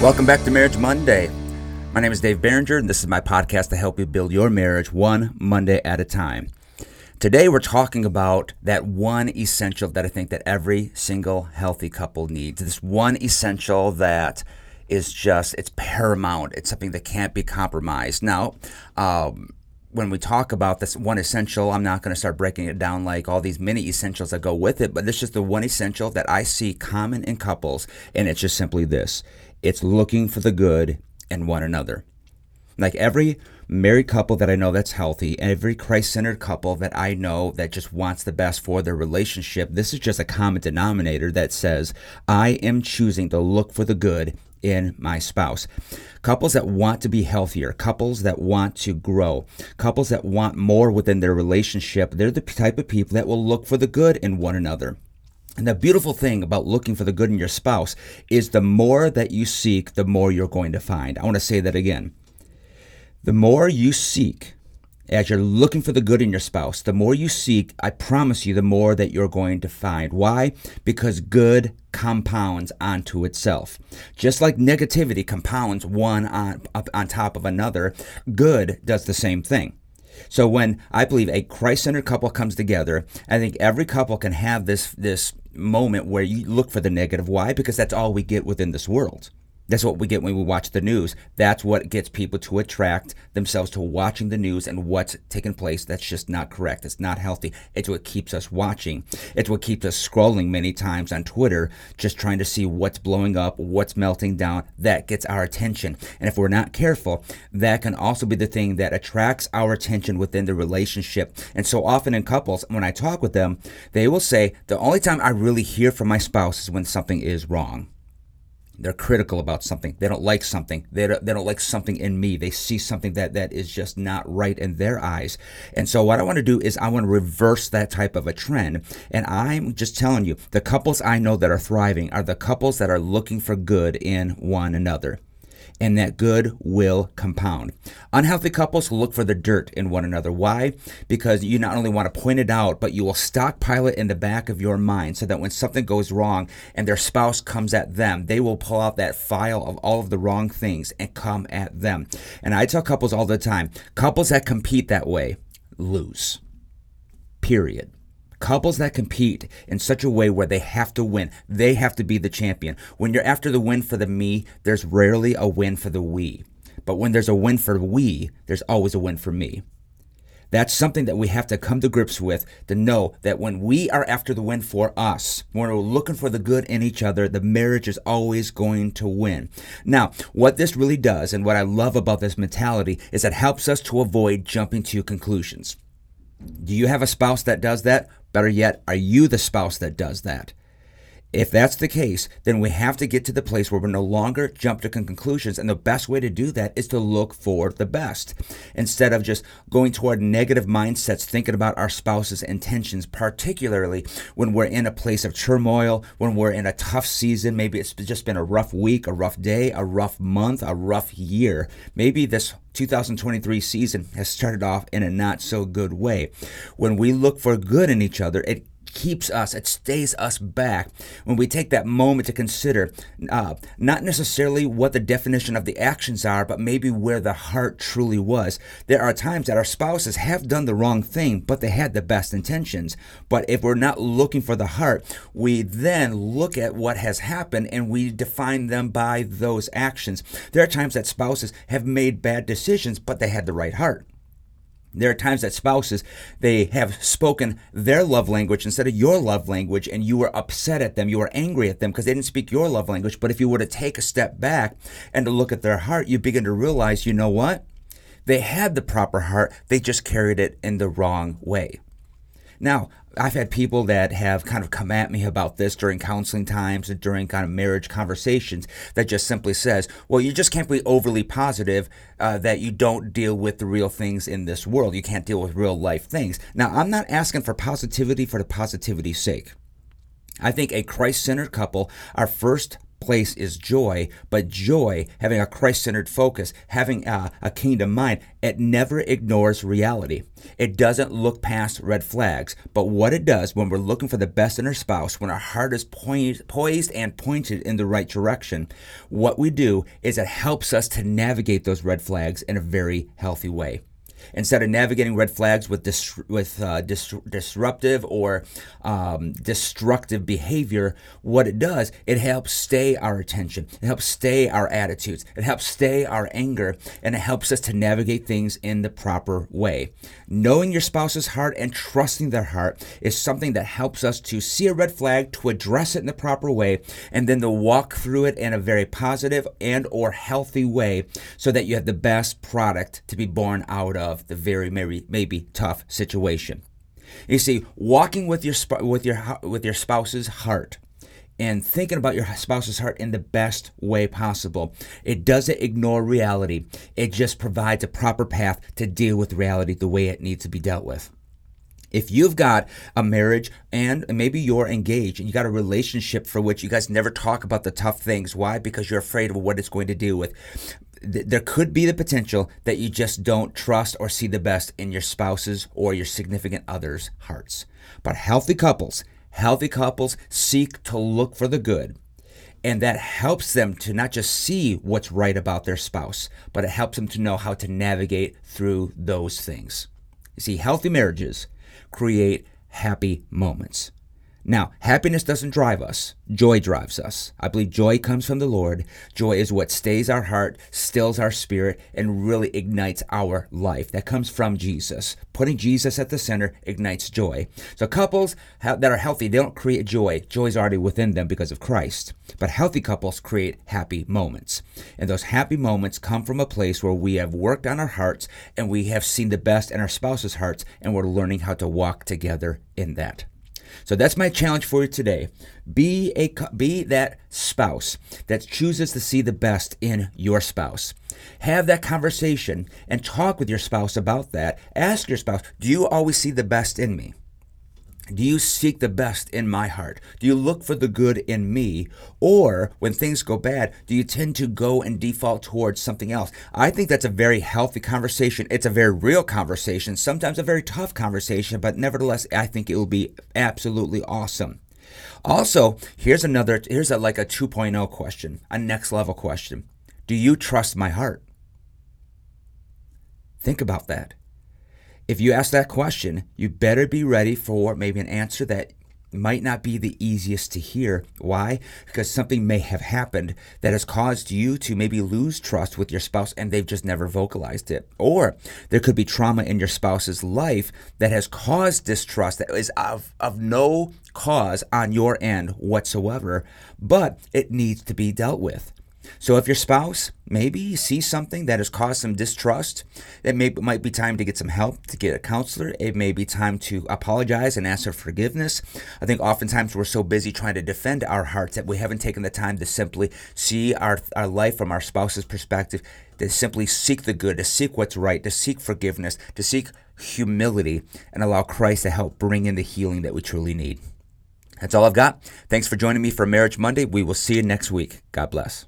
Welcome back to Marriage Monday. My name is Dave Barringer, and this is my podcast to help you build your marriage one Monday at a time. Today, we're talking about that one essential that I think that every single healthy couple needs. This one essential that is just, it's paramount. It's something that can't be compromised. Now, um, when we talk about this one essential, I'm not going to start breaking it down like all these mini essentials that go with it, but this is the one essential that I see common in couples, and it's just simply this it's looking for the good in one another. Like every married couple that I know that's healthy, every Christ centered couple that I know that just wants the best for their relationship, this is just a common denominator that says, I am choosing to look for the good in my spouse. Couples that want to be healthier, couples that want to grow, couples that want more within their relationship, they're the type of people that will look for the good in one another. And the beautiful thing about looking for the good in your spouse is the more that you seek, the more you're going to find. I want to say that again. The more you seek, as you're looking for the good in your spouse, the more you seek, I promise you, the more that you're going to find. Why? Because good compounds onto itself. Just like negativity compounds one on, on top of another, good does the same thing. So when I believe a Christ-centered couple comes together, I think every couple can have this this moment where you look for the negative. Why? Because that's all we get within this world. That's what we get when we watch the news. That's what gets people to attract themselves to watching the news and what's taking place. That's just not correct. It's not healthy. It's what keeps us watching. It's what keeps us scrolling many times on Twitter, just trying to see what's blowing up, what's melting down. That gets our attention. And if we're not careful, that can also be the thing that attracts our attention within the relationship. And so often in couples, when I talk with them, they will say, the only time I really hear from my spouse is when something is wrong. They're critical about something. They don't like something. They don't, they don't like something in me. They see something that, that is just not right in their eyes. And so what I want to do is I want to reverse that type of a trend. And I'm just telling you, the couples I know that are thriving are the couples that are looking for good in one another and that good will compound. Unhealthy couples look for the dirt in one another. Why? Because you not only want to point it out, but you will stockpile it in the back of your mind so that when something goes wrong and their spouse comes at them, they will pull out that file of all of the wrong things and come at them. And I tell couples all the time couples that compete that way lose. Period. Couples that compete in such a way where they have to win, they have to be the champion. When you're after the win for the me, there's rarely a win for the we. But when there's a win for we, there's always a win for me. That's something that we have to come to grips with to know that when we are after the win for us, when we're looking for the good in each other, the marriage is always going to win. Now, what this really does, and what I love about this mentality, is it helps us to avoid jumping to conclusions. Do you have a spouse that does that? Better yet, are you the spouse that does that? If that's the case, then we have to get to the place where we no longer jump to conclusions. And the best way to do that is to look for the best instead of just going toward negative mindsets, thinking about our spouse's intentions, particularly when we're in a place of turmoil, when we're in a tough season. Maybe it's just been a rough week, a rough day, a rough month, a rough year. Maybe this 2023 season has started off in a not so good way. When we look for good in each other, it keeps us, it stays us back when we take that moment to consider uh, not necessarily what the definition of the actions are, but maybe where the heart truly was. There are times that our spouses have done the wrong thing, but they had the best intentions. But if we're not looking for the heart, we then look at what has happened and we define them by those actions. There are times that spouses have made bad decisions, but they had the right heart. There are times that spouses, they have spoken their love language instead of your love language, and you were upset at them. You were angry at them because they didn't speak your love language. But if you were to take a step back and to look at their heart, you begin to realize, you know what? They had the proper heart, they just carried it in the wrong way. Now, I've had people that have kind of come at me about this during counseling times and during kind of marriage conversations that just simply says, well, you just can't be overly positive uh, that you don't deal with the real things in this world. You can't deal with real life things. Now, I'm not asking for positivity for the positivity's sake. I think a Christ centered couple, our first place is joy, but joy, having a Christ centered focus, having a, a, kingdom mind, it never ignores reality. It doesn't look past red flags, but what it does when we're looking for the best in our spouse, when our heart is poised and pointed in the right direction, what we do is it helps us to navigate those red flags in a very healthy way. Instead of navigating red flags with dis- with uh, dis- disruptive or um, destructive behavior, what it does, it helps stay our attention. It helps stay our attitudes. It helps stay our anger, and it helps us to navigate things in the proper way. Knowing your spouse's heart and trusting their heart is something that helps us to see a red flag, to address it in the proper way, and then to walk through it in a very positive and or healthy way, so that you have the best product to be born out of of the very maybe, maybe tough situation. You see, walking with your with your with your spouse's heart and thinking about your spouse's heart in the best way possible. It doesn't ignore reality. It just provides a proper path to deal with reality the way it needs to be dealt with. If you've got a marriage and maybe you're engaged and you got a relationship for which you guys never talk about the tough things, why? Because you're afraid of what it's going to deal with there could be the potential that you just don't trust or see the best in your spouse's or your significant other's hearts. But healthy couples, healthy couples seek to look for the good. And that helps them to not just see what's right about their spouse, but it helps them to know how to navigate through those things. You see, healthy marriages create happy moments. Now, happiness doesn't drive us. Joy drives us. I believe joy comes from the Lord. Joy is what stays our heart, stills our spirit, and really ignites our life. That comes from Jesus. Putting Jesus at the center ignites joy. So, couples that are healthy, they don't create joy. Joy is already within them because of Christ. But healthy couples create happy moments. And those happy moments come from a place where we have worked on our hearts and we have seen the best in our spouse's hearts, and we're learning how to walk together in that. So that's my challenge for you today. Be a be that spouse that chooses to see the best in your spouse. Have that conversation and talk with your spouse about that. Ask your spouse, "Do you always see the best in me?" Do you seek the best in my heart? Do you look for the good in me? Or when things go bad, do you tend to go and default towards something else? I think that's a very healthy conversation. It's a very real conversation, sometimes a very tough conversation, but nevertheless, I think it will be absolutely awesome. Also, here's another, here's a, like a 2.0 question, a next level question. Do you trust my heart? Think about that if you ask that question, you better be ready for maybe an answer that might not be the easiest to hear. Why? Because something may have happened that has caused you to maybe lose trust with your spouse and they've just never vocalized it. Or there could be trauma in your spouse's life that has caused distrust that is of, of no cause on your end whatsoever, but it needs to be dealt with. So if your spouse maybe sees something that has caused some distrust, it may might be time to get some help, to get a counselor. It may be time to apologize and ask for forgiveness. I think oftentimes we're so busy trying to defend our hearts that we haven't taken the time to simply see our, our life from our spouse's perspective, to simply seek the good, to seek what's right, to seek forgiveness, to seek humility, and allow Christ to help bring in the healing that we truly need. That's all I've got. Thanks for joining me for Marriage Monday. We will see you next week. God bless.